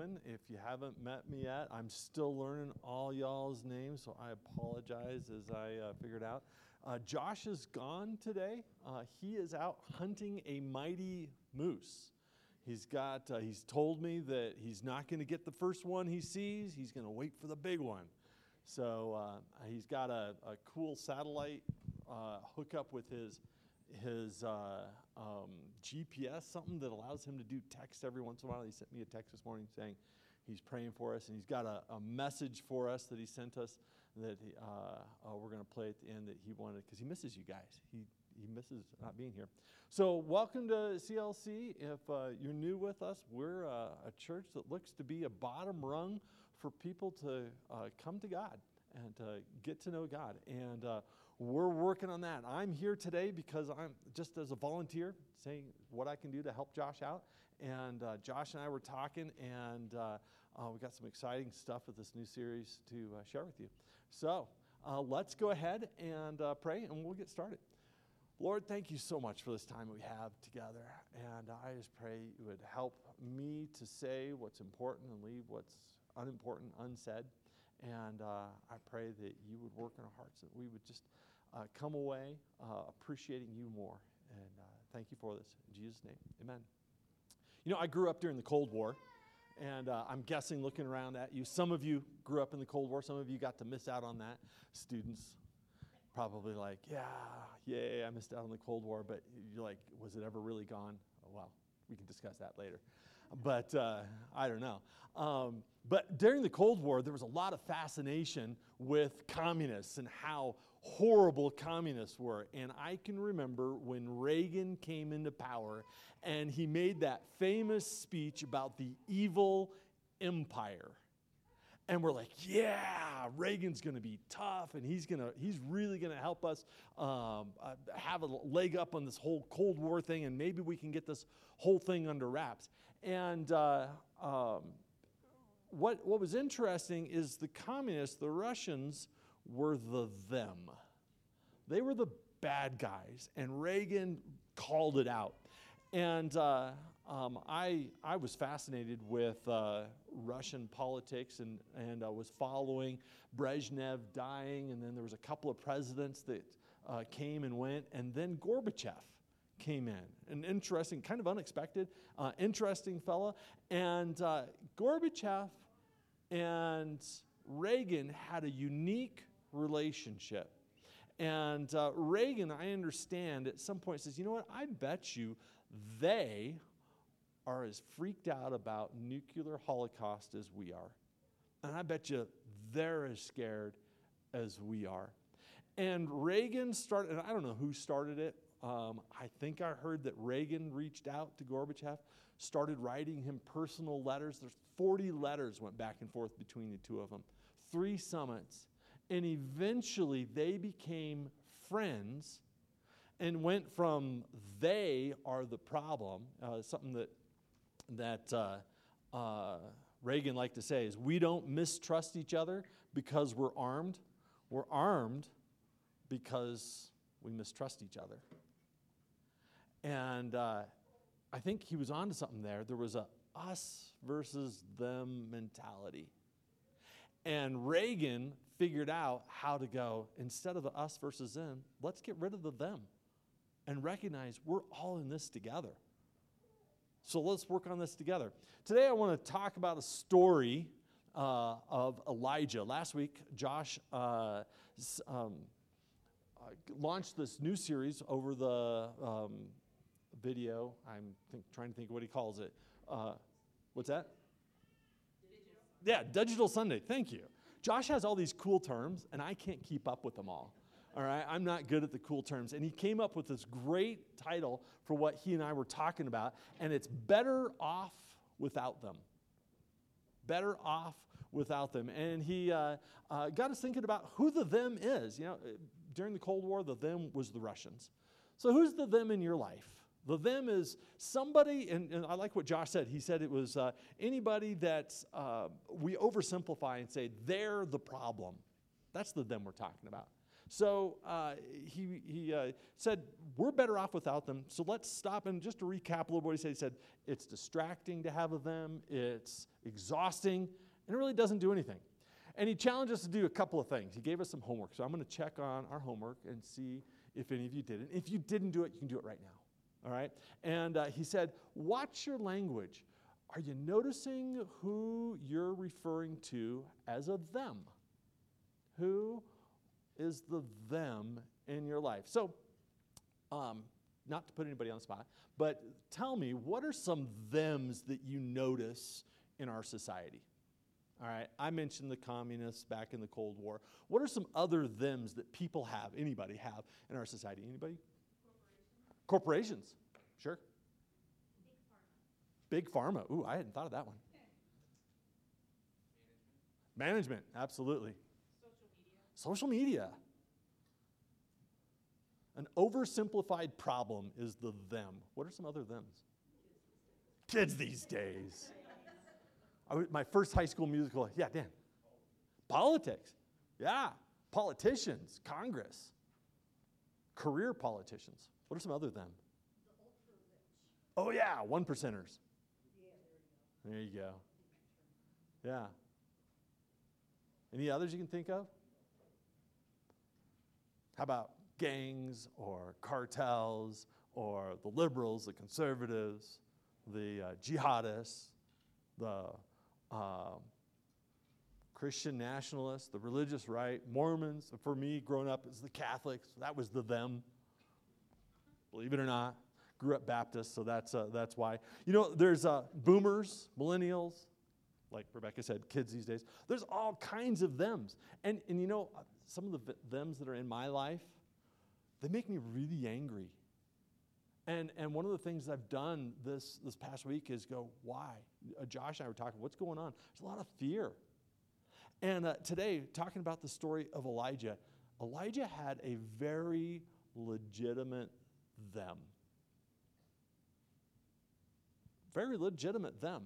If you haven't met me yet, I'm still learning all y'all's names, so I apologize as I uh, figured out. Uh, Josh is gone today. Uh, he is out hunting a mighty moose. He's got. Uh, he's told me that he's not going to get the first one he sees. He's going to wait for the big one. So uh, he's got a, a cool satellite uh, hookup with his his uh, um, GPS, something that allows him to do text every once in a while. He sent me a text this morning saying he's praying for us, and he's got a, a message for us that he sent us that he, uh, uh, we're going to play at the end that he wanted because he misses you guys. He he misses not being here. So welcome to CLC. If uh, you're new with us, we're uh, a church that looks to be a bottom rung for people to uh, come to God and get to know God. And we're working on that. I'm here today because I'm just as a volunteer saying what I can do to help Josh out. And uh, Josh and I were talking, and uh, uh, we got some exciting stuff with this new series to uh, share with you. So uh, let's go ahead and uh, pray, and we'll get started. Lord, thank you so much for this time we have together. And I just pray you would help me to say what's important and leave what's unimportant unsaid. And I pray that you would work in our hearts, that we would just uh, come away uh, appreciating you more. And uh, thank you for this. In Jesus' name, amen. You know, I grew up during the Cold War. And uh, I'm guessing, looking around at you, some of you grew up in the Cold War. Some of you got to miss out on that. Students, probably like, yeah, yay, I missed out on the Cold War. But you're like, was it ever really gone? Oh, well, we can discuss that later but uh, I don't know. Um, but during the Cold War, there was a lot of fascination with communists and how horrible communists were. And I can remember when Reagan came into power and he made that famous speech about the evil empire and we're like, yeah, Reagan's going to be tough, and he's going to he's really going to help us um, uh, have a leg up on this whole Cold War thing, and maybe we can get this whole thing under wraps. And uh, um, what what was interesting is the communists, the Russians, were the them. They were the bad guys, and Reagan called it out. And uh, um, I, I was fascinated with uh, Russian politics and, and uh, was following Brezhnev dying, and then there was a couple of presidents that uh, came and went, and then Gorbachev came in. An interesting, kind of unexpected, uh, interesting fella. And uh, Gorbachev and Reagan had a unique relationship. And uh, Reagan, I understand, at some point says, you know what, I bet you they are as freaked out about nuclear holocaust as we are. And I bet you they're as scared as we are. And Reagan started, and I don't know who started it. Um, I think I heard that Reagan reached out to Gorbachev, started writing him personal letters. There's 40 letters went back and forth between the two of them, three summits. And eventually they became friends and went from they are the problem, uh, something that that uh, uh, Reagan liked to say is we don't mistrust each other because we're armed. We're armed because we mistrust each other. And uh, I think he was onto something there. There was a us versus them mentality. And Reagan figured out how to go instead of the us versus them, let's get rid of the them and recognize we're all in this together. So let's work on this together. Today, I want to talk about a story uh, of Elijah. Last week, Josh uh, um, uh, launched this new series over the um, video. I'm think, trying to think what he calls it. Uh, what's that? Yeah, Digital Sunday. Thank you. Josh has all these cool terms, and I can't keep up with them all. All right, I'm not good at the cool terms. And he came up with this great title for what he and I were talking about, and it's Better Off Without Them. Better Off Without Them. And he uh, uh, got us thinking about who the them is. You know, during the Cold War, the them was the Russians. So who's the them in your life? The them is somebody, and, and, I like what Josh said. He said it was uh, anybody that uh, we oversimplify and say they're the problem. That's the them we're talking about. So uh, he, he uh, said, We're better off without them. So let's stop. And just to recap a little bit what he said, he said, It's distracting to have of them, it's exhausting, and it really doesn't do anything. And he challenged us to do a couple of things. He gave us some homework. So I'm going to check on our homework and see if any of you did it. If you didn't do it, you can do it right now. All right? And uh, he said, Watch your language. Are you noticing who you're referring to as a them? Who is the them in your life? So, um, not to put anybody on the spot, but tell me, what are some thems that you notice in our society? All right, I mentioned the communists back in the Cold War. What are some other thems that people have, anybody have in our society? Anybody? Corporations. Sure. Big pharma. Big pharma. Ooh, I hadn't thought of that one. Management. Management, absolutely. Social media. Social media. An oversimplified problem is the them. What are some other thems? Kids these days. my first high school musical, yeah, Dan. Politics. Yeah. Politicians, Congress, career politicians. What are some other them? Oh, yeah, one percenters. There you go. Yeah. Any others you can think of? How about gangs or cartels or the liberals, the conservatives, the uh, jihadists, the uh, Christian nationalists, the religious right, Mormons. For me, growing up as the Catholics, that was the them. Believe it or not, grew up Baptist, so that's uh, that's why. You know, there's uh, boomers, millennials, like Rebecca said, kids these days. There's all kinds of thems, and and you know, some of the thems that are in my life, they make me really angry. And, and one of the things I've done this, this past week is go, why? Uh, Josh and I were talking, what's going on? There's a lot of fear. And uh, today, talking about the story of Elijah, Elijah had a very legitimate them. Very legitimate them.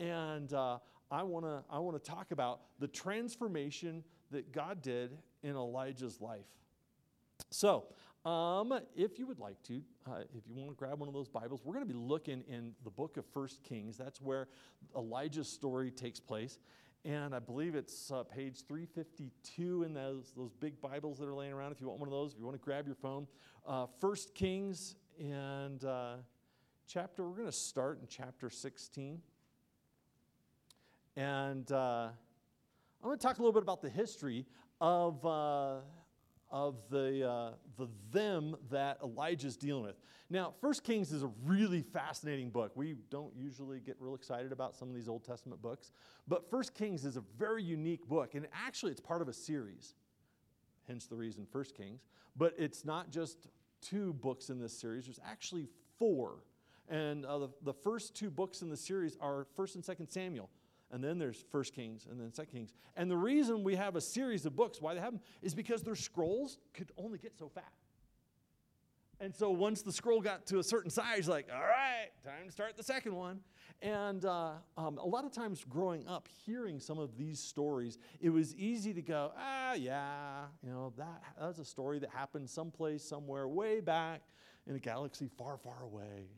And uh, I want to I wanna talk about the transformation that God did in Elijah's life. So, um, if you would like to, uh, if you want to grab one of those Bibles, we're going to be looking in the book of First Kings. That's where Elijah's story takes place. And I believe it's uh, page 352 in those, those big Bibles that are laying around. If you want one of those, if you want to grab your phone, uh, First Kings and uh, chapter, we're going to start in chapter 16. And uh, I'm going to talk a little bit about the history of, uh, of the, uh, the them that Elijah's dealing with. Now, First Kings is a really fascinating book. We don't usually get real excited about some of these Old Testament books, but First Kings is a very unique book, and actually it's part of a series, hence the reason First Kings. But it's not just two books in this series, there's actually four. And uh, the, the first two books in the series are 1st and 2nd Samuel and then there's First Kings, and then Second Kings. And the reason we have a series of books, why they have them, is because their scrolls could only get so fat. And so once the scroll got to a certain size, like, all right, time to start the second one. And uh, um, a lot of times growing up, hearing some of these stories, it was easy to go, ah, yeah, you know, that, that's a story that happened someplace, somewhere, way back in a galaxy far, far away.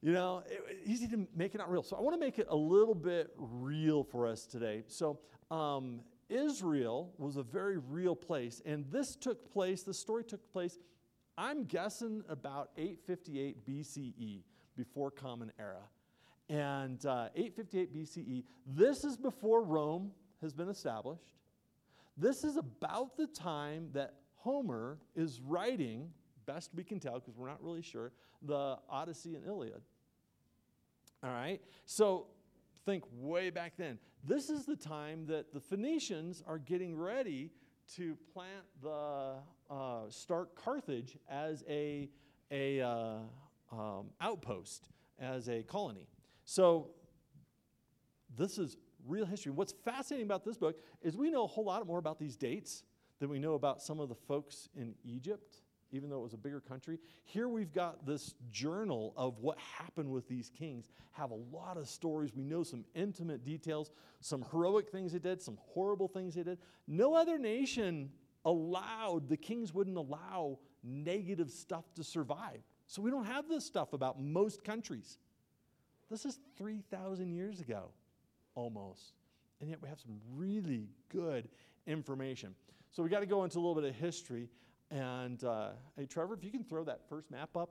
You know, it, easy to make it not real. So I want to make it a little bit real for us today. So um, Israel was a very real place, and this took place. The story took place. I'm guessing about 858 BCE, before Common Era, and uh, 858 BCE. This is before Rome has been established. This is about the time that Homer is writing best we can tell, because we're not really sure, the Odyssey and Iliad. All right? So think way back then. This is the time that the Phoenicians are getting ready to plant the, uh, start Carthage as a, a uh, um, outpost, as a colony. So this is real history. What's fascinating about this book is we know a whole lot more about these dates than we know about some of the folks in Egypt even though it was a bigger country. Here we've got this journal of what happened with these kings, have a lot of stories. We know some intimate details, some heroic things they did, some horrible things they did. No other nation allowed, the kings wouldn't allow negative stuff to survive. So we don't have this stuff about most countries. This is 3,000 years ago, almost. And yet we have some really good information. So we got to go into a little bit of history. And uh, hey, Trevor, if you can throw that first map up.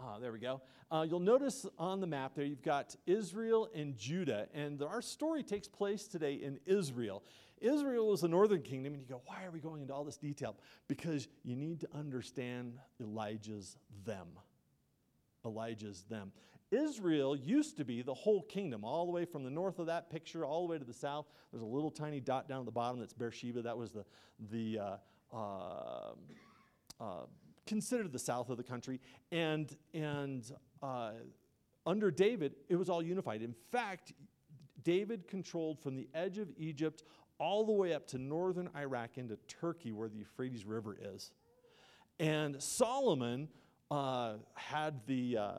Ah, there we go. Uh, you'll notice on the map there you've got Israel and Judah, and our story takes place today in Israel. Israel was the northern kingdom, and you go, why are we going into all this detail? Because you need to understand Elijah's them. Elijah's them. Israel used to be the whole kingdom, all the way from the north of that picture, all the way to the south. There's a little tiny dot down at the bottom that's Beersheba. That was the, the uh, uh, considered the south of the country. And, and uh, under David, it was all unified. In fact, David controlled from the edge of Egypt all the way up to northern Iraq into Turkey, where the Euphrates River is. And Solomon uh, had the uh,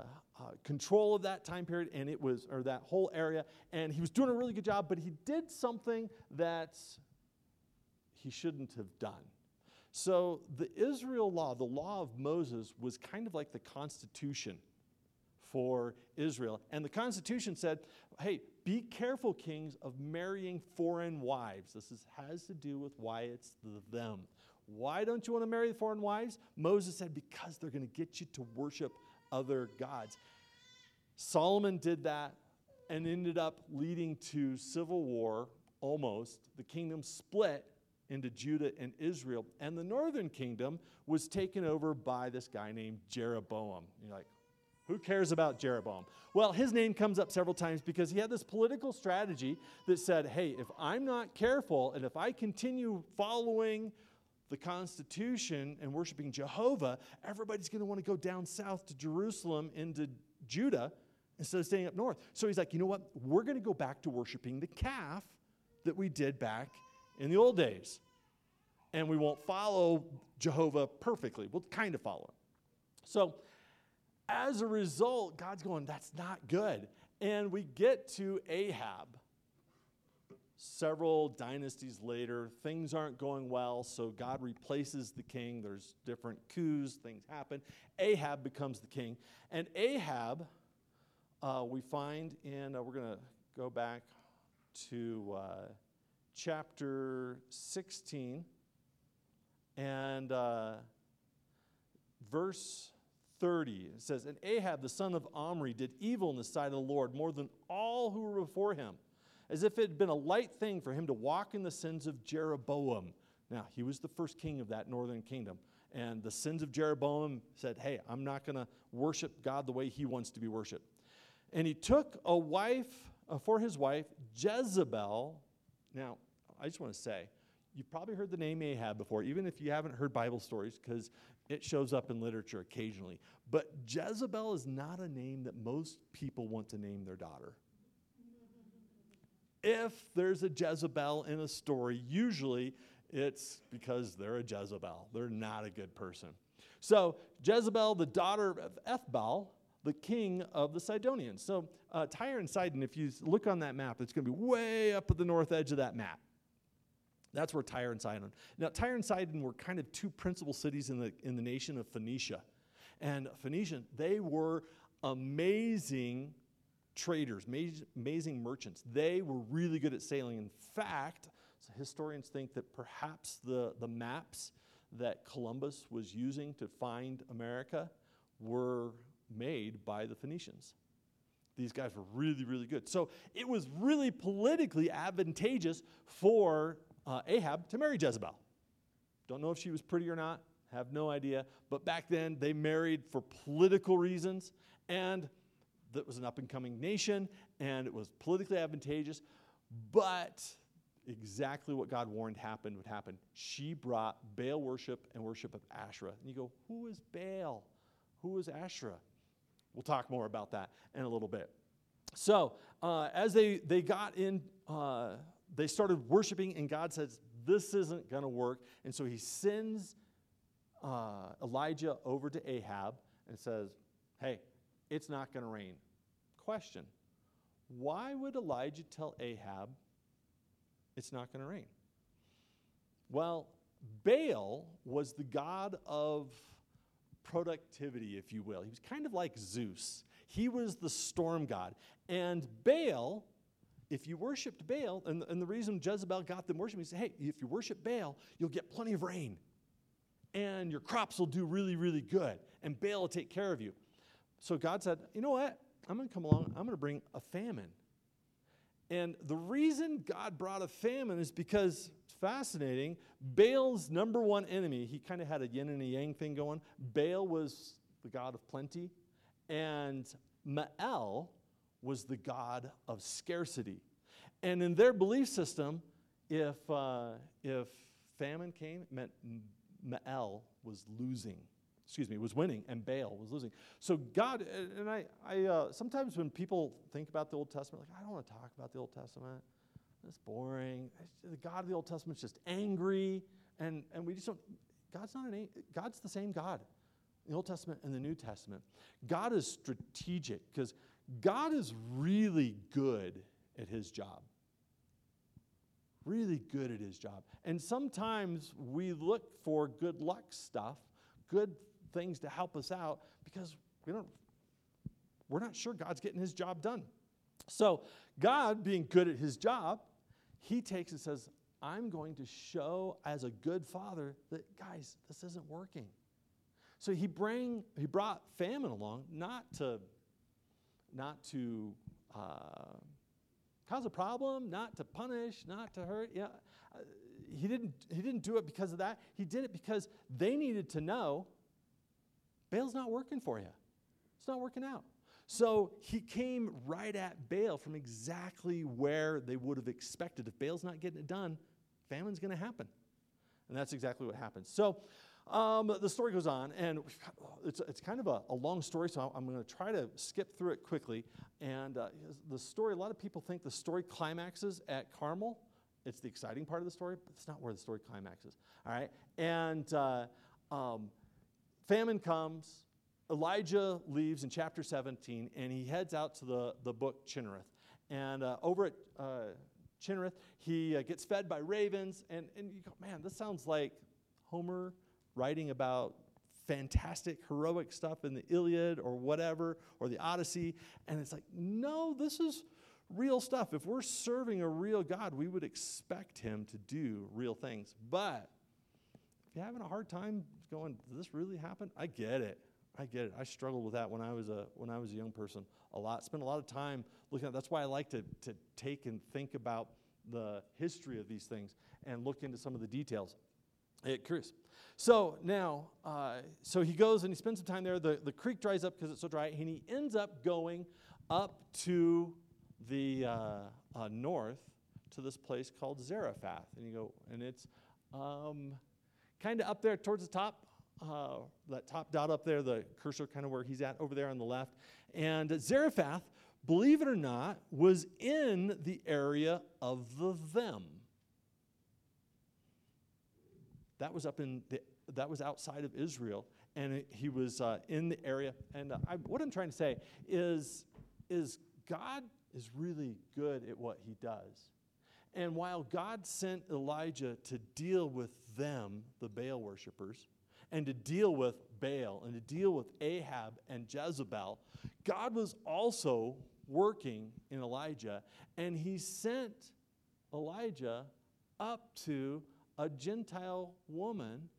control of that time period, and it was, or that whole area, and he was doing a really good job, but he did something that he shouldn't have done. So the Israel law, the law of Moses, was kind of like the Constitution for Israel. And the Constitution said, hey, be careful, kings, of marrying foreign wives. This is, has to do with why it's the them. Why don't you want to marry foreign wives? Moses said, because they're going to get you to worship other gods. Solomon did that and ended up leading to civil war almost. The kingdom split into Judah and Israel, and the northern kingdom was taken over by this guy named Jeroboam. You're like, who cares about Jeroboam? Well, his name comes up several times because he had this political strategy that said, hey, if I'm not careful and if I continue following the Constitution and worshiping Jehovah, everybody's going to want to go down south to Jerusalem into Judah instead of staying up north. So he's like, you know what? We're going to go back to worshiping the calf that we did back in the old days. And we won't follow Jehovah perfectly. We'll kind of follow him. So as a result, God's going, that's not good. And we get to Ahab several dynasties later, things aren't going well, so God replaces the king. There's different coups, things happen. Ahab becomes the king. And Ahab, uh, we find in, uh, we're going to go back to uh, chapter 16 and uh, verse 30. It says, And Ahab, the son of Omri, did evil in the sight of the Lord more than all who were before him as if it had been a light thing for him to walk in the sins of Jeroboam. Now, he was the first king of that northern kingdom. And the sins of Jeroboam said, Hey, I'm not going to worship God the way he wants to be worshiped. And he took a wife uh, for his wife, Jezebel. Now, I just want to say, you've probably heard the name Ahab before, even if you haven't heard Bible stories, because it shows up in literature occasionally. But Jezebel is not a name that most people want to name their daughter if there's a Jezebel in a story, usually it's because they're a Jezebel. They're not a good person. So, Jezebel, the daughter of Ethbaal, the king of the Sidonians. So, uh, Tyre and Sidon, if you look on that map, it's going to be way up at the north edge of that map. That's where Tyre and Sidon. Now, Tyre and Sidon were kind of two principal cities in the, in the nation of Phoenicia. And Phoenician, they were amazing traders, amazing merchants. They were really good at sailing. In fact, so historians think that perhaps the, the maps that Columbus was using to find America were made by the Phoenicians. These guys were really, really good. So it was really politically advantageous for uh, Ahab to marry Jezebel. Don't know if she was pretty or not, have no idea. But back then, they married for political reasons. And that was an up and coming nation and it was politically advantageous, but exactly what God warned happened would happen. She brought Baal worship and worship of Asherah. And you go, who is Baal? Who is Asherah? We'll talk more about that in a little bit. So, uh, as they, they got in, uh, they started worshiping, and God says, This isn't going to work. And so he sends uh, Elijah over to Ahab and says, Hey, it's not going to rain. Question Why would Elijah tell Ahab it's not going to rain? Well, Baal was the god of productivity, if you will. He was kind of like Zeus. He was the storm god. And Baal, if you worshiped Baal, and, and the reason Jezebel got them worshiping, he said, hey, if you worship Baal, you'll get plenty of rain. And your crops will do really, really good. And Baal will take care of you. So God said, you know what? I'm going to come along. I'm going to bring a famine. And the reason God brought a famine is because it's fascinating. Baal's number one enemy, he kind of had a yin and a yang thing going. Baal was the god of plenty, and Mael was the god of scarcity. And in their belief system, if, uh, if famine came, it meant Mael was losing excuse me, was winning and Baal was losing. So God, and I, I uh, sometimes when people think about the Old Testament, like, I don't want to talk about the Old Testament. That's boring. The God of the Old Testament is just angry. And, and we just don't, God's not an, God's the same God. The Old Testament and the New Testament. God is strategic because God is really good at his job. Really good at his job. And sometimes we look for good luck stuff, good things to help us out because we don't, we're not sure God's getting his job done. So, God, being good at his job, he takes and says, I'm going to show as a good father that, guys, this isn't working. So he bring he brought famine along, not to not to uh, cause a problem, not to punish, not to hurt. Yeah, he didn't he didn't do it because of that. He did it because they needed to know Baal's not working for you. It's not working out. So he came right at Baal from exactly where they would have expected. If Baal's not getting it done, famine's going to happen. And that's exactly what happens. So um, the story goes on, and it's, it's kind of a, a long story, so I'm going to try to skip through it quickly. And uh, the story, a lot of people think the story climaxes at Carmel. It's the exciting part of the story, but it's not where the story climaxes. All right? And uh, um, famine comes. Elijah leaves in chapter 17 and he heads out to the, the book Chinnereth. And uh, over at uh, Chinnereth, he uh, gets fed by ravens. And, and you go, man, this sounds like Homer writing about fantastic, heroic stuff in the Iliad or whatever, or the Odyssey. And it's like, no, this is real stuff. If we're serving a real God, we would expect him to do real things. But if you're having a hard time going, does this really happen? I get it. I get it. I struggled with that when I was a when I was a young person a lot. Spent a lot of time looking at. That's why I like to to take and think about the history of these things and look into some of the details. Get curious. So now, uh, so he goes and he spends some time there. The, the creek dries up because it's so dry, and he ends up going up to the uh, uh, north to this place called Zarephath. And you go, and it's um, kind of up there towards the top, uh, that top dot up there, the cursor kind of where he's at over there on the left. And Zarephath, believe it or not, was in the area of the them. That was up in the, that was outside of Israel, and it, he was uh, in the area. And uh, I, what I'm trying to say is, is God is really good at what he does. And while God sent Elijah to deal with them, the Baal worshippers, and to deal with Baal and to deal with Ahab and Jezebel, God was also working in Elijah, and he sent Elijah up to a Gentile woman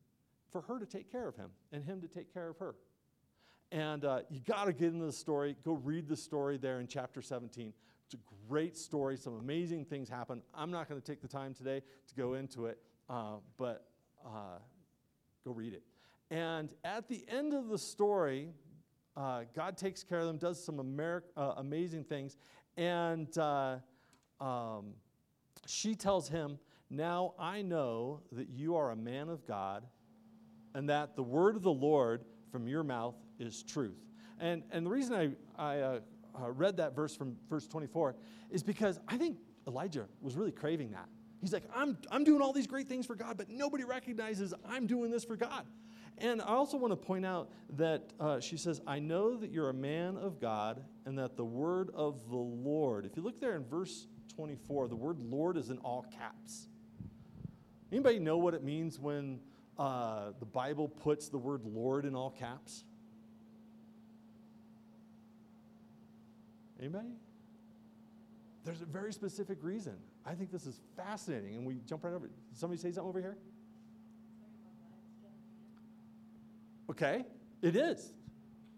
for her to take care of him and him to take care of her. And uh, you got to get into the story. Go read the story there in chapter 17. It's a great story. Some amazing things happen. I'm not going to take the time today to go into it, uh, but uh, go read it. And at the end of the story, uh, God takes care of them, does some uh, amazing things, and uh, um, she tells him, Now I know that you are a man of God, and that the word of the Lord from your mouth is truth. And, and the reason I, I uh, uh, read that verse from verse 24 is because I think Elijah was really craving that. He's like, I'm, I'm doing all these great things for God, but nobody recognizes I'm doing this for God. And I also want to point out that uh, she says, I know that you're a man of God and that the word of the Lord, if you look there in verse 24, the word Lord is in all caps. Anybody know what it means when uh, the Bible puts the word Lord in all caps? Anybody? There's a very specific reason. I think this is fascinating, and we jump right over. Somebody say something over here? Okay, it is.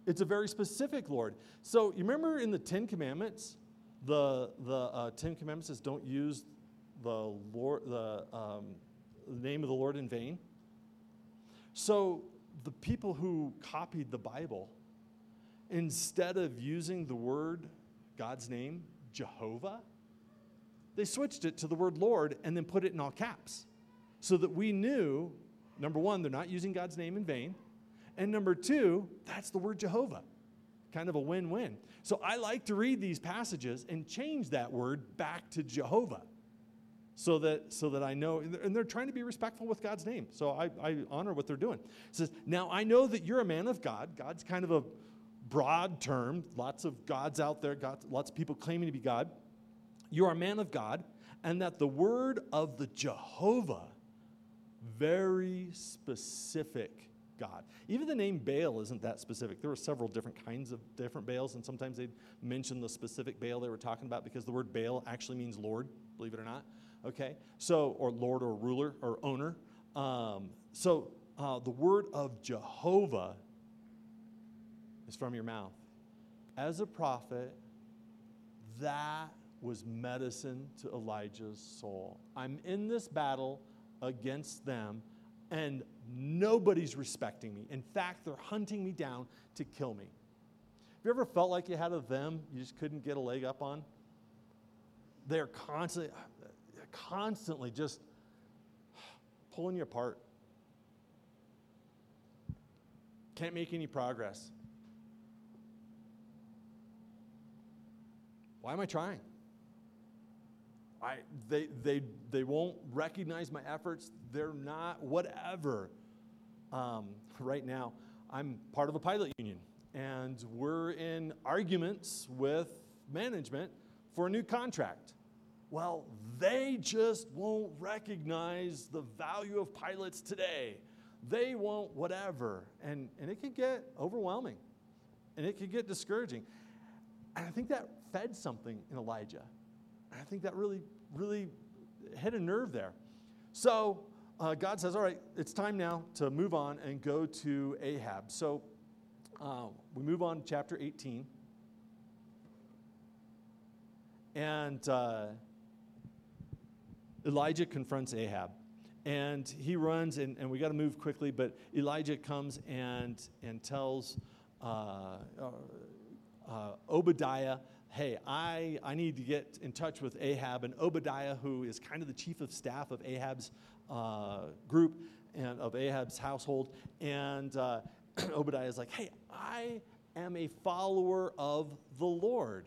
It's a very specific Lord. So you remember in the Ten Commandments, the the uh, Ten Commandments says don't use the Lord the, um, the name of the Lord in vain. So the people who copied the Bible, instead of using the word God's name, Jehovah, they switched it to the word Lord and then put it in all caps so that we knew number one, they're not using God's name in vain. And number two, that's the word Jehovah. Kind of a win win. So I like to read these passages and change that word back to Jehovah so that, so that I know, and they're trying to be respectful with God's name. So I, I honor what they're doing. It says, Now I know that you're a man of God. God's kind of a broad term, lots of gods out there, God, lots of people claiming to be God. You are a man of God, and that the word of the Jehovah, very specific God. Even the name Baal isn't that specific. There were several different kinds of different Baals, and sometimes they'd mention the specific Baal they were talking about because the word Baal actually means Lord, believe it or not. Okay? So, or Lord or ruler or owner. Um, so, uh, the word of Jehovah is from your mouth. As a prophet, that was medicine to Elijah's soul. I'm in this battle against them, and nobody's respecting me. In fact, they're hunting me down to kill me. Have you ever felt like you had a them you just couldn't get a leg up on? They're constantly, constantly just pulling you apart. Can't make any progress. Why am I trying? I, they, they, they won't recognize my efforts. They're not, whatever. Um, right now, I'm part of a pilot union, and we're in arguments with management for a new contract. Well, they just won't recognize the value of pilots today. They won't whatever. And, and it can get overwhelming and it can get discouraging. And I think that fed something in Elijah. And I think that really, really hit a nerve there. So uh, God says, All right, it's time now to move on and go to Ahab. So uh, we move on to chapter 18. And uh, Elijah confronts Ahab. And he runs, and, and we got to move quickly, but Elijah comes and, and tells uh, uh, uh, Obadiah hey, I, I need to get in touch with Ahab. And Obadiah, who is kind of the chief of staff of Ahab's uh, group and of Ahab's household, and uh, Obadiah is like, hey, I am a follower of the Lord.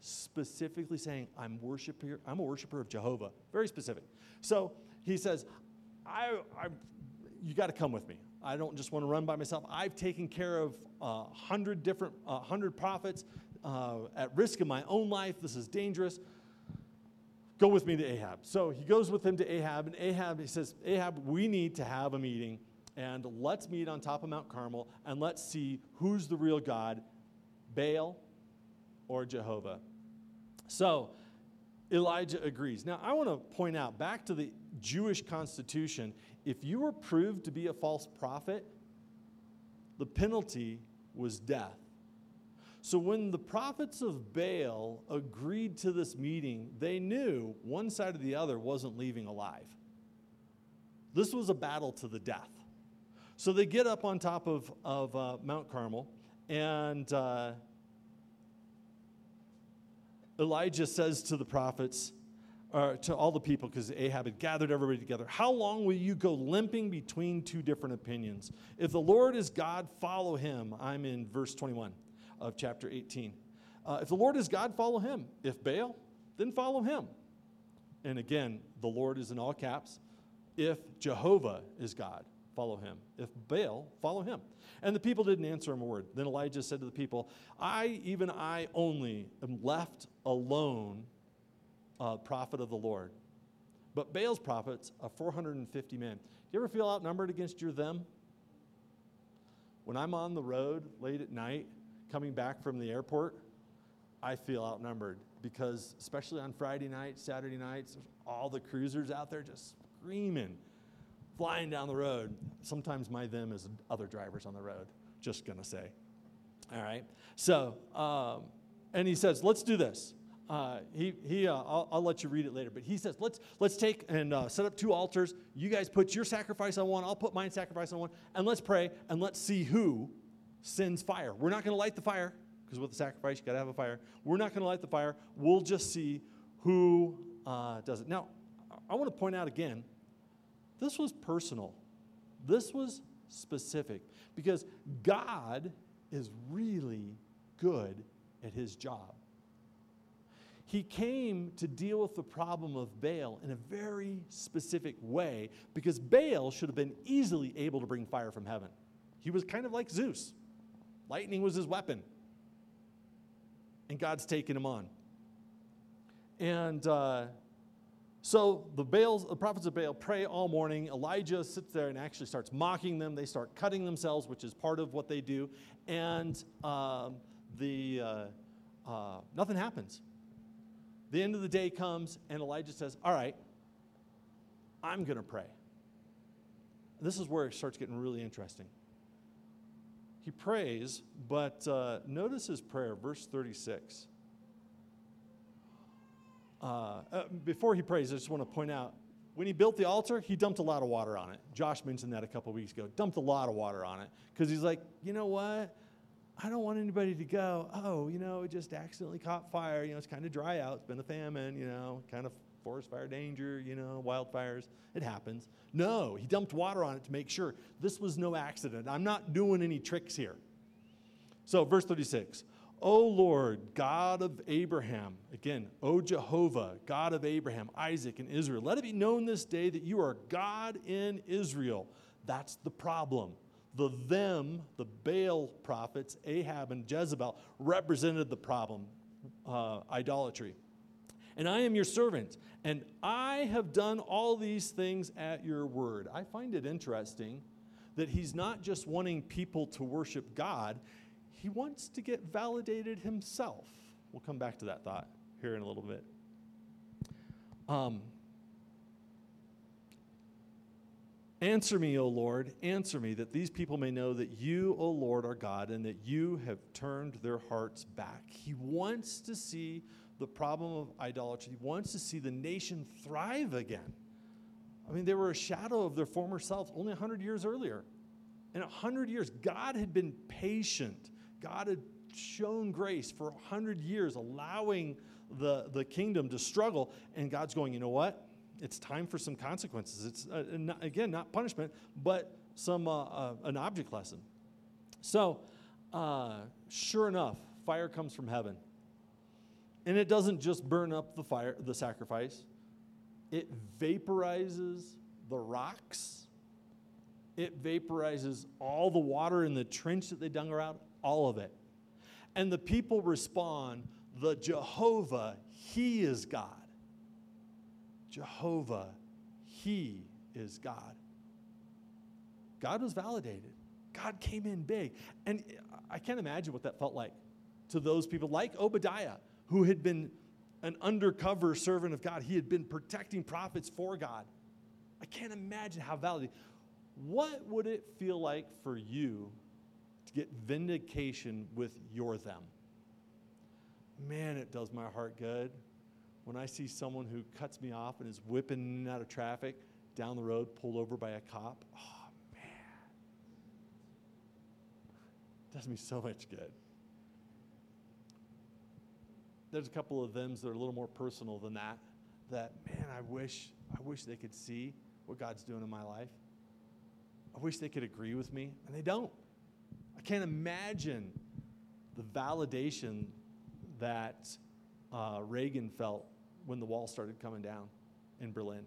Specifically saying, I'm worshiper, I'm a worshiper of Jehovah. Very specific. So he says, I, I you got to come with me. I don't just want to run by myself. I've taken care of a uh, hundred different, uh, hundred prophets uh, at risk of my own life. This is dangerous. Go with me to Ahab. So he goes with him to Ahab, and Ahab, he says, Ahab, we need to have a meeting, and let's meet on top of Mount Carmel, and let's see who's the real God, Baal or Jehovah. So Elijah agrees. Now, I want to point out back to the Jewish constitution if you were proved to be a false prophet, the penalty was death. So when the prophets of Baal agreed to this meeting, they knew one side or the other wasn't leaving alive. This was a battle to the death. So they get up on top of, of uh, Mount Carmel, and uh, Elijah says to the prophets, or to all the people, because Ahab had gathered everybody together, How long will you go limping between two different opinions? If the Lord is God, follow him. I'm in verse 21 of chapter 18. Uh, if the Lord is God, follow him. If Baal, then follow him. And again, the Lord is in all caps. If Jehovah is God, follow him. If Baal, follow him. And the people didn't answer him a word. Then Elijah said to the people, I, even I only, am left alone, uh, prophet of the Lord. but Baal's prophets of 450 men. Do you ever feel outnumbered against your them? When I'm on the road late at night coming back from the airport, I feel outnumbered because, especially on Friday nights, Saturday nights, all the cruisers out there just screaming, flying down the road. Sometimes my them is other drivers on the road, just gonna say. All right. So, um, and he says, let's do this. Uh, he, he uh, I'll, I'll, let you read it later, but he says, let's, let's take and uh, set up two altars. You guys put your sacrifice on one, I'll put mine sacrifice on one, and let's pray and let's see who sends fire. We're not going to light the fire because with the sacrifice, you got to have a fire. We're not going to light the fire. We'll just see who uh, does it. Now, I want to point out again this was personal, this was specific because God is really good at his job. He came to deal with the problem of Baal in a very specific way because Baal should have been easily able to bring fire from heaven. He was kind of like Zeus, lightning was his weapon. And God's taken him on. And uh, so the Baals, the prophets of Baal pray all morning. Elijah sits there and actually starts mocking them. They start cutting themselves, which is part of what they do. And um, the, uh, uh, nothing happens. The end of the day comes, and Elijah says, All right, I'm going to pray. This is where it starts getting really interesting. He prays, but uh, notice his prayer, verse 36. Uh, uh, before he prays, I just want to point out when he built the altar, he dumped a lot of water on it. Josh mentioned that a couple weeks ago. Dumped a lot of water on it because he's like, you know what? I don't want anybody to go, oh, you know, it just accidentally caught fire. You know, it's kind of dry out. It's been a famine, you know, kind of forest fire danger, you know, wildfires. It happens. No, he dumped water on it to make sure this was no accident. I'm not doing any tricks here. So, verse 36 O Lord, God of Abraham, again, O Jehovah, God of Abraham, Isaac, and Israel, let it be known this day that you are God in Israel. That's the problem. The them, the Baal prophets, Ahab and Jezebel, represented the problem uh, idolatry. And I am your servant, and I have done all these things at your word. I find it interesting that he's not just wanting people to worship God, he wants to get validated himself. We'll come back to that thought here in a little bit. Um, Answer me, O Lord, answer me, that these people may know that you, O Lord, are God and that you have turned their hearts back. He wants to see the problem of idolatry, he wants to see the nation thrive again. I mean, they were a shadow of their former selves only 100 years earlier. In 100 years, God had been patient. God had shown grace for 100 years, allowing the, the kingdom to struggle. And God's going, you know what? it's time for some consequences. It's, uh, not, again, not punishment, but some, uh, uh, an object lesson. So, uh, sure enough, fire comes from heaven. And it doesn't just burn up the fire, the sacrifice. It vaporizes the rocks. It vaporizes all the water in the trench that they dug around, all of it. And the people respond, the Jehovah, He is God. Jehovah, He is God. God was validated. God came in big. And I can't imagine what that felt like to those people like Obadiah, who had been an undercover servant of God. He had been protecting prophets for God. I can't imagine how validated. What would it feel like for you to get vindication with your them? Man, it does my heart good when I see someone who cuts me off and is whipping out of traffic down the road, pulled over by a cop, oh man, does me so much good. There's a couple of them that are a little more personal than that. That man, I wish, I wish they could see what God's doing in my life. I wish they could agree with me, and they don't. Can't imagine the validation that uh, Reagan felt when the wall started coming down in Berlin.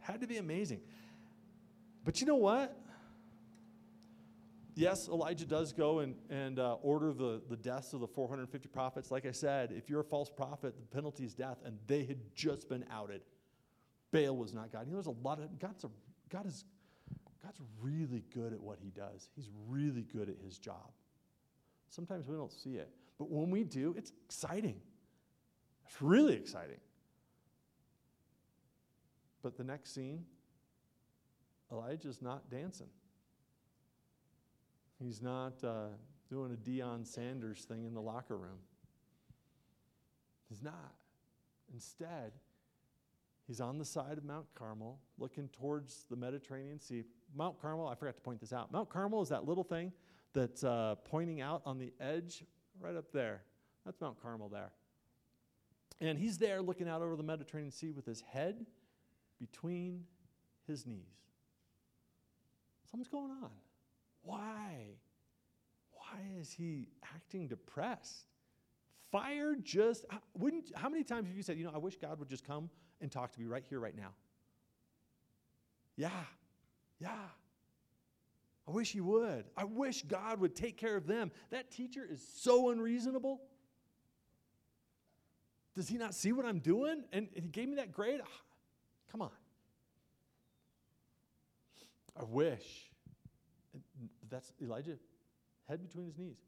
Had to be amazing. But you know what? Yes, Elijah does go and, and uh, order the, the deaths of the 450 prophets. Like I said, if you're a false prophet, the penalty is death, and they had just been outed. Baal was not God. You know, there's a lot of God's a, God is God's really good at what he does. He's really good at his job. Sometimes we don't see it, but when we do, it's exciting. It's really exciting. But the next scene, Elijah's not dancing. He's not uh, doing a Deion Sanders thing in the locker room. He's not. Instead, he's on the side of Mount Carmel looking towards the Mediterranean Sea. Mount Carmel, I forgot to point this out. Mount Carmel is that little thing that's uh, pointing out on the edge right up there. That's Mount Carmel there. And he's there looking out over the Mediterranean Sea with his head between his knees. Something's going on. Why? Why is he acting depressed? Fire just wouldn't how many times have you said, you know, I wish God would just come and talk to me right here, right now? Yeah. Yeah. I wish he would. I wish God would take care of them. That teacher is so unreasonable. Does he not see what I'm doing? And, he gave me that grade? Ah, come on. I wish. That's Elijah, head between his knees.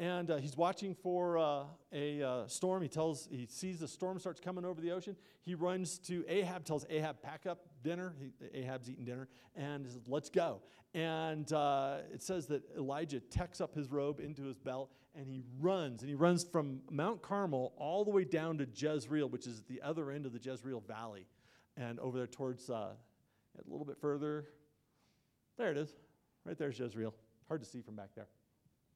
And uh, he's watching for uh, a uh, storm. He tells, he sees the storm starts coming over the ocean. He runs to Ahab, tells Ahab, pack up dinner. He, Ahab's eating dinner, and says, let's go. And uh, it says that Elijah tucks up his robe into his belt, and he runs. And he runs from Mount Carmel all the way down to Jezreel, which is the other end of the Jezreel Valley. And over there towards, uh, a little bit further, there it is. Right there's Jezreel. Hard to see from back there.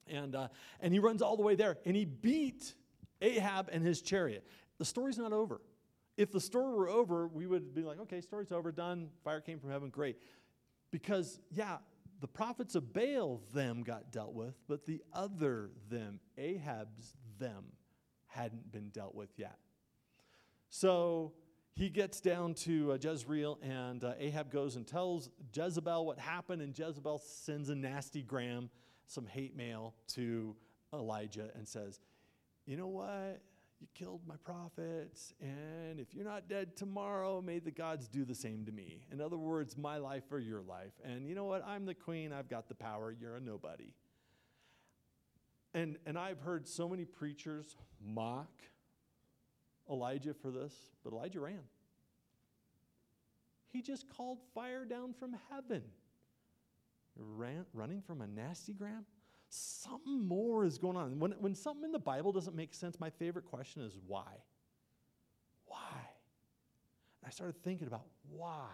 And, uh, and he runs all the way there, and he beat Ahab and his chariot. The story's not over. If the story were over, we would be like, okay, story's over, done, fire came from heaven, great. Because, yeah, the prophets of Baal, them got dealt with, but the other them, Ahab's them, hadn't been dealt with yet. So he gets down to uh, Jezreel, and uh, Ahab goes and tells Jezebel what happened, and Jezebel sends a nasty gram some hate mail to Elijah and says, You know what? You killed my prophets, and if you're not dead tomorrow, may the gods do the same to me. In other words, my life or your life. And you know what? I'm the queen, I've got the power, you're a nobody. And, and I've heard so many preachers mock Elijah for this, but Elijah ran. He just called fire down from heaven ran, running from a nasty gram? Something more is going on. When, when something in the Bible doesn't make sense, my favorite question is why? Why? And I started thinking about why.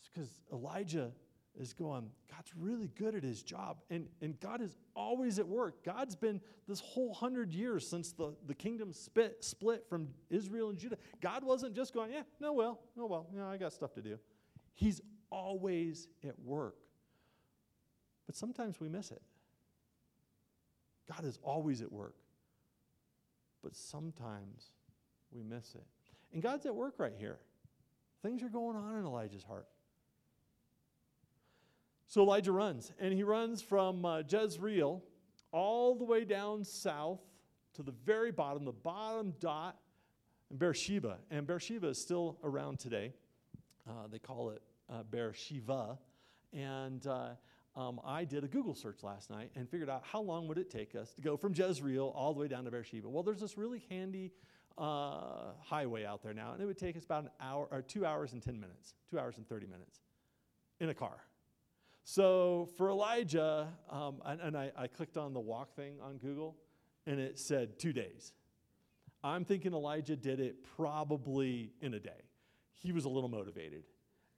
It's because Elijah is going, God's really good at his job. And, and God is always at work. God's been this whole hundred years since the, the kingdom split, split from Israel and Judah. God wasn't just going, yeah, no, well, no, well, yeah, I got stuff to do. He's always at work. But sometimes we miss it. God is always at work. But sometimes we miss it. And God's at work right here. Things are going on in Elijah's heart. So Elijah runs, and he runs from uh, Jezreel all the way down south to the very bottom, the bottom dot in Beersheba. And Beersheba is still around today. Uh, they call it uh, Beersheba. And uh, um, I did a Google search last night and figured out how long would it take us to go from Jezreel all the way down to Beersheba. Well, there's this really handy uh, highway out there now, and it would take us about an hour or two hours and 10 minutes, two hours and 30 minutes in a car. So for Elijah, um, and, and I, I clicked on the walk thing on Google, and it said two days. I'm thinking Elijah did it probably in a day. He was a little motivated,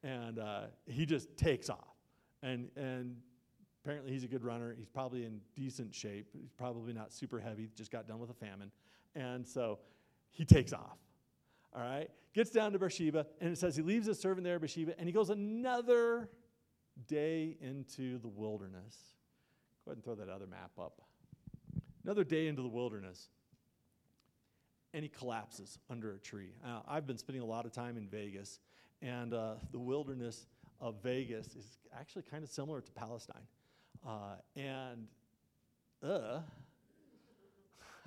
and uh, he just takes off. And, and apparently he's a good runner. He's probably in decent shape. He's probably not super heavy, just got done with a famine. And so he takes off. All right? Gets down to Beersheba, and it says he leaves his servant there at Beersheba, and he goes another day into the wilderness. Go ahead and throw that other map up. Another day into the wilderness. And he collapses under a tree. Uh, I've been spending a lot of time in Vegas, and uh, the wilderness of Vegas is actually kind of similar to Palestine. Uh, and, uh,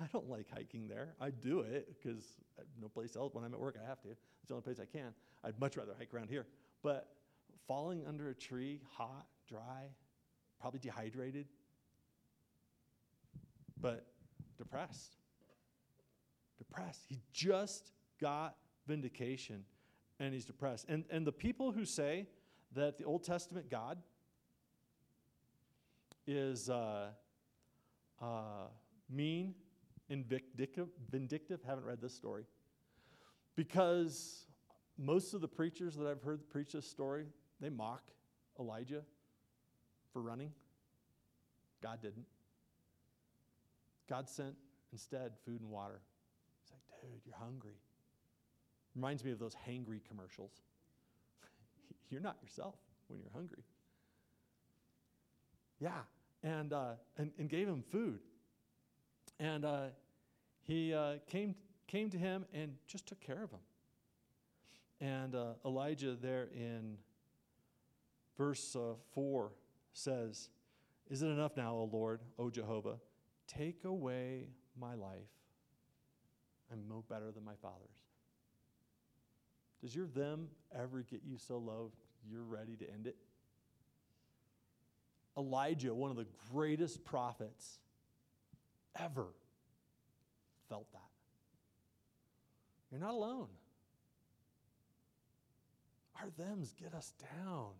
I don't like hiking there. I do it because no place else. When I'm at work, I have to. It's the only place I can. I'd much rather hike around here. But falling under a tree, hot, dry, probably dehydrated, but depressed. Depressed. He just got vindication and he's depressed. And, and the people who say that the Old Testament God is uh, uh, mean and vindictive, vindictive, haven't read this story. Because most of the preachers that I've heard preach this story, they mock Elijah for running. God didn't. God sent instead food and water. He's like, dude, you're hungry. Reminds me of those hangry commercials. you're not yourself when you're hungry. Yeah, and, uh, and, and gave him food. And uh, he uh, came, came to him and just took care of him. And uh, Elijah, there in verse uh, 4, says, Is it enough now, O Lord, O Jehovah? Take away my life. I'm no better than my father's. Does your them ever get you so low you're ready to end it? Elijah, one of the greatest prophets ever, felt that. You're not alone. Our thems get us down.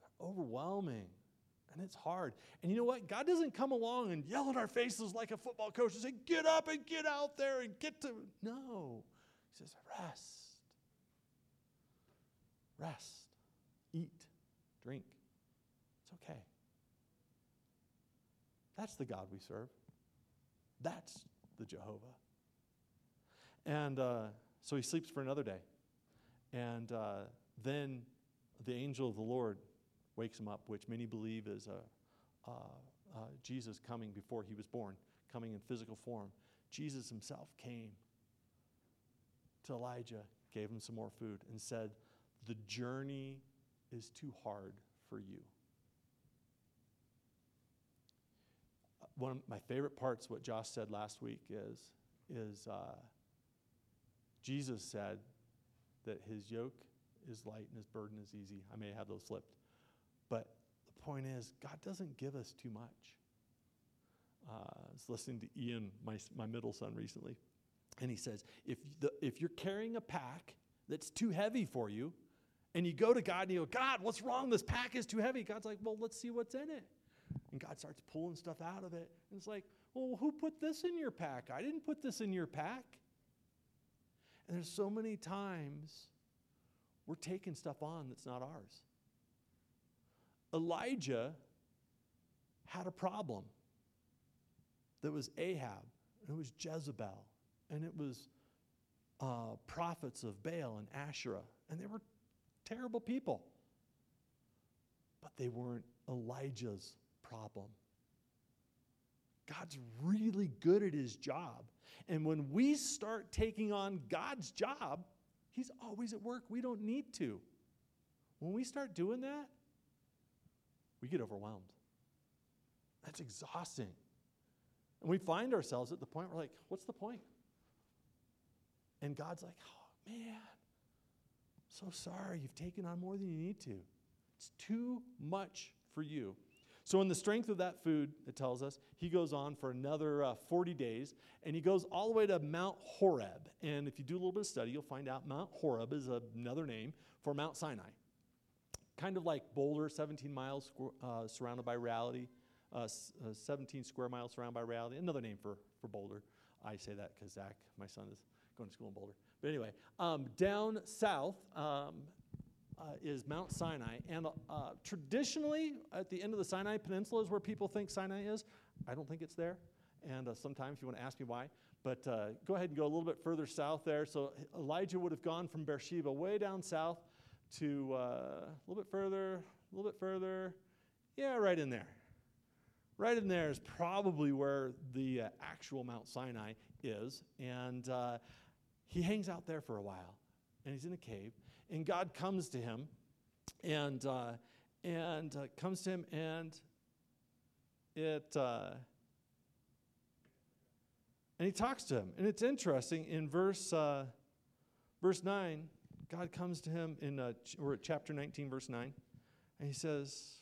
They're overwhelming. And it's hard. And you know what? God doesn't come along and yell in our faces like a football coach and say, get up and get out there and get to. No. He says, rest. Rest. Eat. Drink. Okay. That's the God we serve. That's the Jehovah. And uh, so he sleeps for another day. And uh, then the angel of the Lord wakes him up, which many believe is a, Jesus coming before he was born, coming in physical form. Jesus himself came to Elijah, gave him some more food, and said, The journey is too hard for you. One of my favorite parts, what Josh said last week, is, is uh, Jesus said that his yoke is light and his burden is easy. I may have those flipped. But the point is, God doesn't give us too much. Uh, I was listening to Ian, my, my middle son, recently, and he says, if, the, if you're carrying a pack that's too heavy for you, and you go to God and you go, God, what's wrong? This pack is too heavy. God's like, well, let's see what's in it. And God starts pulling stuff out of it. And it's like, well, who put this in your pack? I didn't put this in your pack. And there's so many times we're taking stuff on that's not ours. Elijah had a problem that was Ahab, and it was Jezebel, and it was uh, prophets of Baal and Asherah, and they were terrible people. But they weren't Elijah's problem. God's really good at his job. And when we start taking on God's job, he's always at work. We don't need to. When we start doing that, we get overwhelmed. That's exhausting. And we find ourselves at the point where, like, what's the point? And God's like, oh, man, so sorry. You've taken on more than you need to. It's too much for you. So, in the strength of that food, it tells us, he goes on for another uh, 40 days, and he goes all the way to Mount Horeb. And if you do a little bit of study, you'll find out Mount Horeb is another name for Mount Sinai. Kind of like Boulder, 17 miles uh, surrounded by reality, uh, uh, 17 square miles surrounded by reality. Another name for, for Boulder. I say that because Zach, my son, is going to school in Boulder. But anyway, um, down south, um, uh, is Mount Sinai. And uh, traditionally, at the end of the Sinai Peninsula is where people think Sinai is. I don't think it's there. And uh, sometimes you want to ask me why. But uh, go ahead and go a little bit further south there. So Elijah would have gone from Beersheba way down south to uh, a little bit further, a little bit further. Yeah, right in there. Right in there is probably where the uh, actual Mount Sinai is. And he hangs out there for a while. And he's in a cave and God comes to him and, uh, and uh, comes to him and it, uh, And he talks to him. And it's interesting in verse, uh, verse 9, God comes to him in, uh, ch- we're at chapter 19, verse 9, and he says,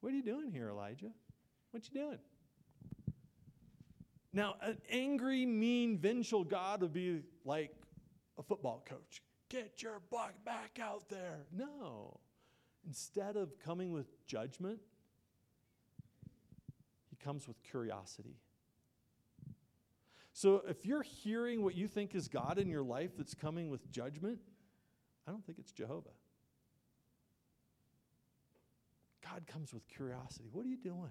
What are you doing here, Elijah? What you doing? Now, an angry, mean, vengeful God would be like a football coach. Get your butt back out there. No. Instead of coming with judgment, he comes with curiosity. So if you're hearing what you think is God in your life that's coming with judgment, I don't think it's Jehovah. God comes with curiosity. What are you doing?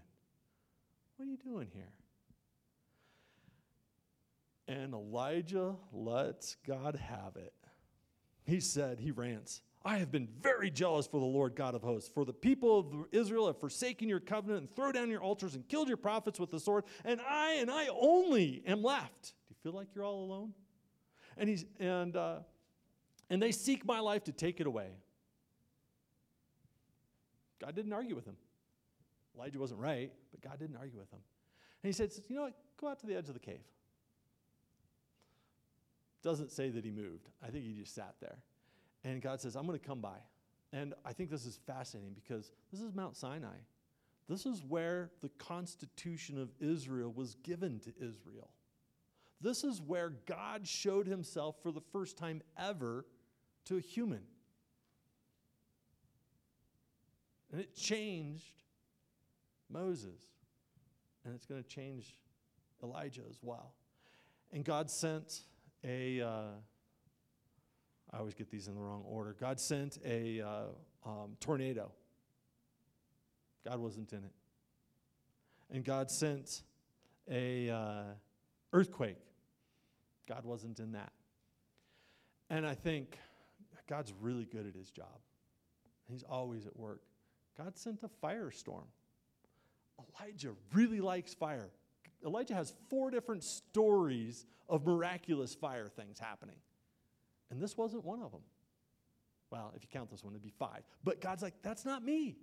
What are you doing here? And Elijah lets God have it. He said, he rants, I have been very jealous for the Lord God of hosts, for the people of Israel have forsaken your covenant and thrown down your altars and killed your prophets with the sword, and I and I only am left. Do you feel like you're all alone? And he's and uh, and they seek my life to take it away. God didn't argue with him. Elijah wasn't right, but God didn't argue with him. And he said, You know what? Go out to the edge of the cave. Doesn't say that he moved. I think he just sat there. And God says, I'm going to come by. And I think this is fascinating because this is Mount Sinai. This is where the Constitution of Israel was given to Israel. This is where God showed himself for the first time ever to a human. And it changed Moses. And it's going to change Elijah as well. And God sent a, uh, I always get these in the wrong order. God sent a uh, um, tornado. God wasn't in it. And God sent a uh, earthquake. God wasn't in that. And I think God's really good at his job. He's always at work. God sent a firestorm. Elijah really likes fire. Elijah has four different stories of miraculous fire things happening. And this wasn't one of them. Well, if you count this one, it'd be five. But God's like, that's not me.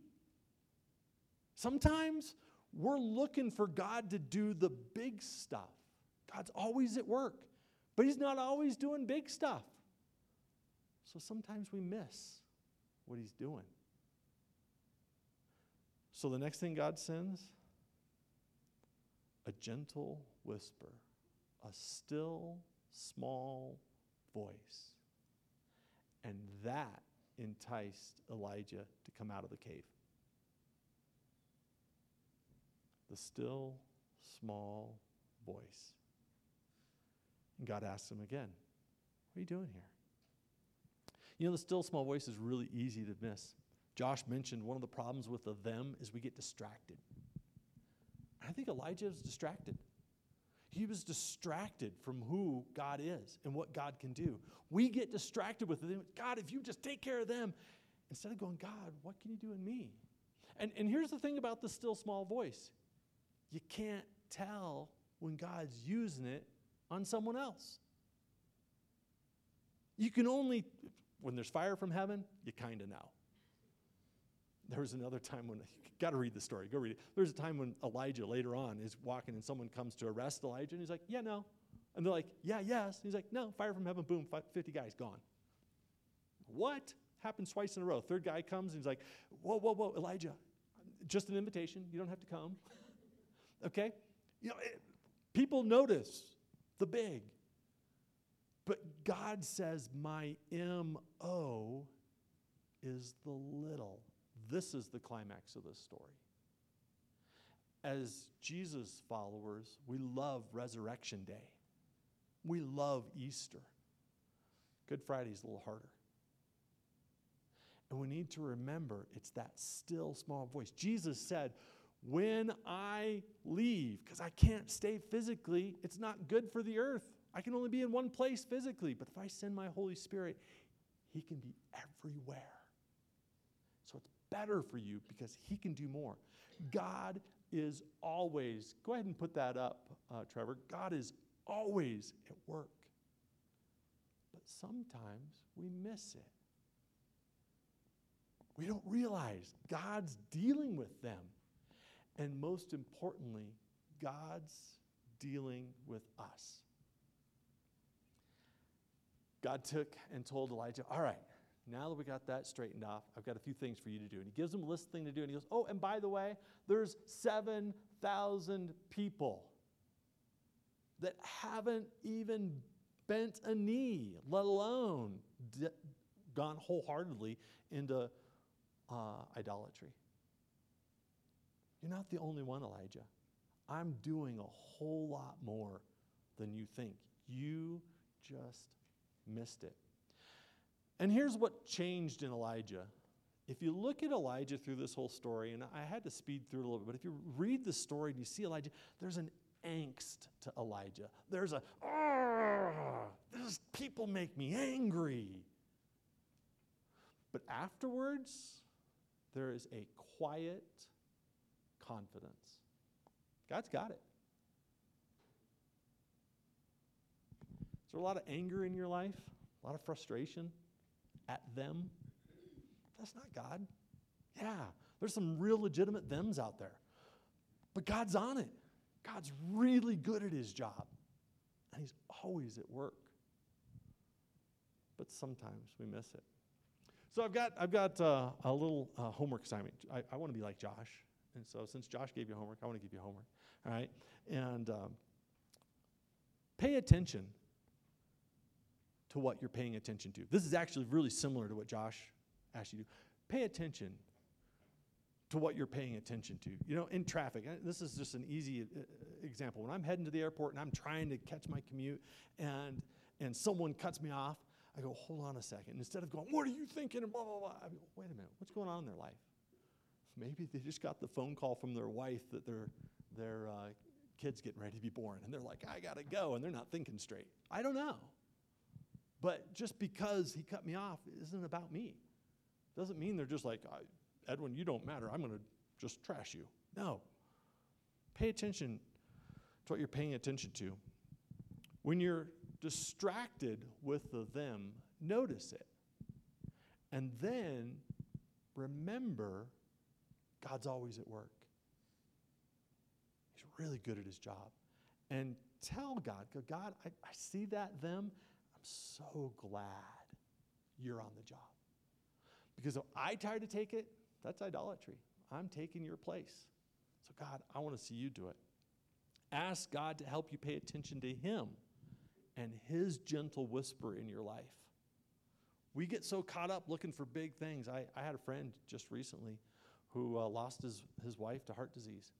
Sometimes we're looking for God to do the big stuff. God's always at work, but He's not always doing big stuff. So sometimes we miss what He's doing. So the next thing God sends a gentle whisper, a still, small voice. And that enticed Elijah to come out of the cave. The still, small voice. And God asked him again, What are you doing here? You know, the still, small voice is really easy to miss. Josh mentioned one of the problems with the them is we get distracted. I think Elijah was distracted. He was distracted from who God is and what God can do. We get distracted with them. God, if you just take care of them, instead of going, God, what can you do in me? And, and here's the thing about the still small voice you can't tell when God's using it on someone else. You can only, when there's fire from heaven, you kind of know. There was another time when, you got to read the story, go read it. There's a time when Elijah later on is walking and someone comes to arrest Elijah and he's like, yeah, no. And they're like, yeah, yes. And he's like, no, fire from heaven, boom, 50 guys gone. What? Happens twice in a row. Third guy comes and he's like, whoa, whoa, whoa, Elijah, just an invitation. You don't have to come. okay? You know, it, people notice the big. But God says, my M-O is the little. This is the climax of this story. As Jesus followers, we love Resurrection Day. We love Easter. Good Friday is a little harder. And we need to remember it's that still small voice. Jesus said, When I leave, because I can't stay physically, it's not good for the earth. I can only be in one place physically. But if I send my Holy Spirit, He can be everywhere. Better for you because He can do more. God is always, go ahead and put that up, uh, Trevor. God is always at work. But sometimes we miss it. We don't realize God's dealing with them. And most importantly, God's dealing with us. God took and told Elijah, All right, now that we got that straightened off, I've got a few things for you to do. And he gives him a list of things to do. And he goes, Oh, and by the way, there's 7,000 people that haven't even bent a knee, let alone d- gone wholeheartedly into uh, idolatry. You're not the only one, Elijah. I'm doing a whole lot more than you think. You just missed it. And here's what changed in Elijah. If you look at Elijah through this whole story, and I had to speed through a little bit, but if you read the story and you see Elijah, there's an angst to Elijah. There's a, these people make me angry. But afterwards, there is a quiet confidence. God's got it. Is there a lot of anger in your life? A lot of frustration at them? That's not God. Yeah, there's some real legitimate thems out there. But God's on it. God's really good at his job, and he's always at work. But sometimes we miss it. So I've got, I've got uh, a little uh, homework assignment. I, I want to be like Josh. And so since Josh gave you homework, I want to give you homework. All right? And um, pay attention to what you're paying attention to. This is actually really similar to what Josh asked you to do. Pay attention to what you're paying attention to. You know, in traffic, this is just an easy uh, example. When I'm heading to the airport and I'm trying to catch my commute and and someone cuts me off, I go, hold on a second. Instead of going, what are you thinking? And blah, blah, blah. I go, wait a minute, what's going on in their life? Maybe they just got the phone call from their wife that their, their uh, kid's getting ready to be born. And they're like, I got to go. And they're not thinking straight. I don't know. But just because he cut me off isn't about me. Doesn't mean they're just like, Edwin, you don't matter. I'm going to just trash you. No. Pay attention to what you're paying attention to. When you're distracted with the them, notice it. And then remember God's always at work. He's really good at his job. And tell God, God, I, I see that them. So glad you're on the job. Because if I try to take it, that's idolatry. I'm taking your place. So, God, I want to see you do it. Ask God to help you pay attention to Him and His gentle whisper in your life. We get so caught up looking for big things. I, I had a friend just recently who uh, lost his, his wife to heart disease.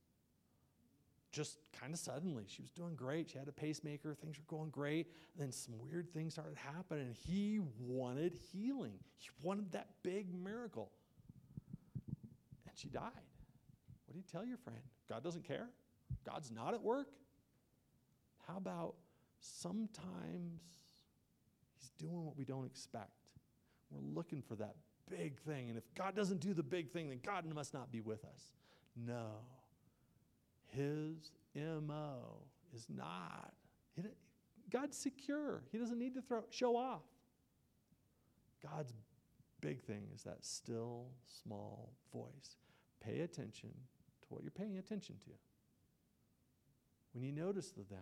Just kind of suddenly. She was doing great. She had a pacemaker. Things were going great. And then some weird things started happening. and He wanted healing, he wanted that big miracle. And she died. What do you tell your friend? God doesn't care? God's not at work? How about sometimes He's doing what we don't expect? We're looking for that big thing. And if God doesn't do the big thing, then God must not be with us. No. His MO is not. God's secure. He doesn't need to throw, show off. God's big thing is that still small voice. Pay attention to what you're paying attention to. When you notice the them,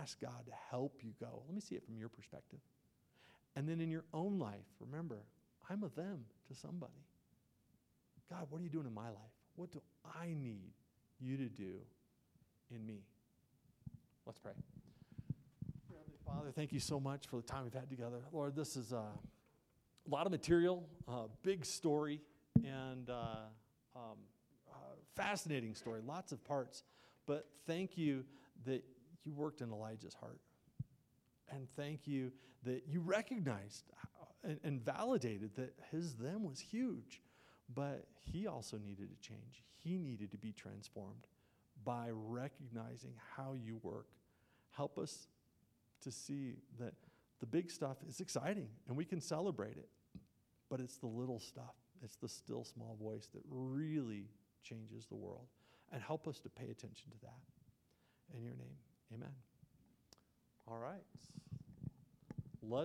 ask God to help you go. Let me see it from your perspective. And then in your own life, remember, I'm a them to somebody. God, what are you doing in my life? What do I need you to do in me? Let's pray. Father, thank you so much for the time we've had together. Lord, this is uh, a lot of material, uh, big story, and uh, um, uh, fascinating story, lots of parts. But thank you that you worked in Elijah's heart. And thank you that you recognized and, and validated that his them was huge. But he also needed to change. He needed to be transformed by recognizing how you work. Help us to see that the big stuff is exciting and we can celebrate it. But it's the little stuff, it's the still small voice that really changes the world. And help us to pay attention to that. In your name, amen. All right.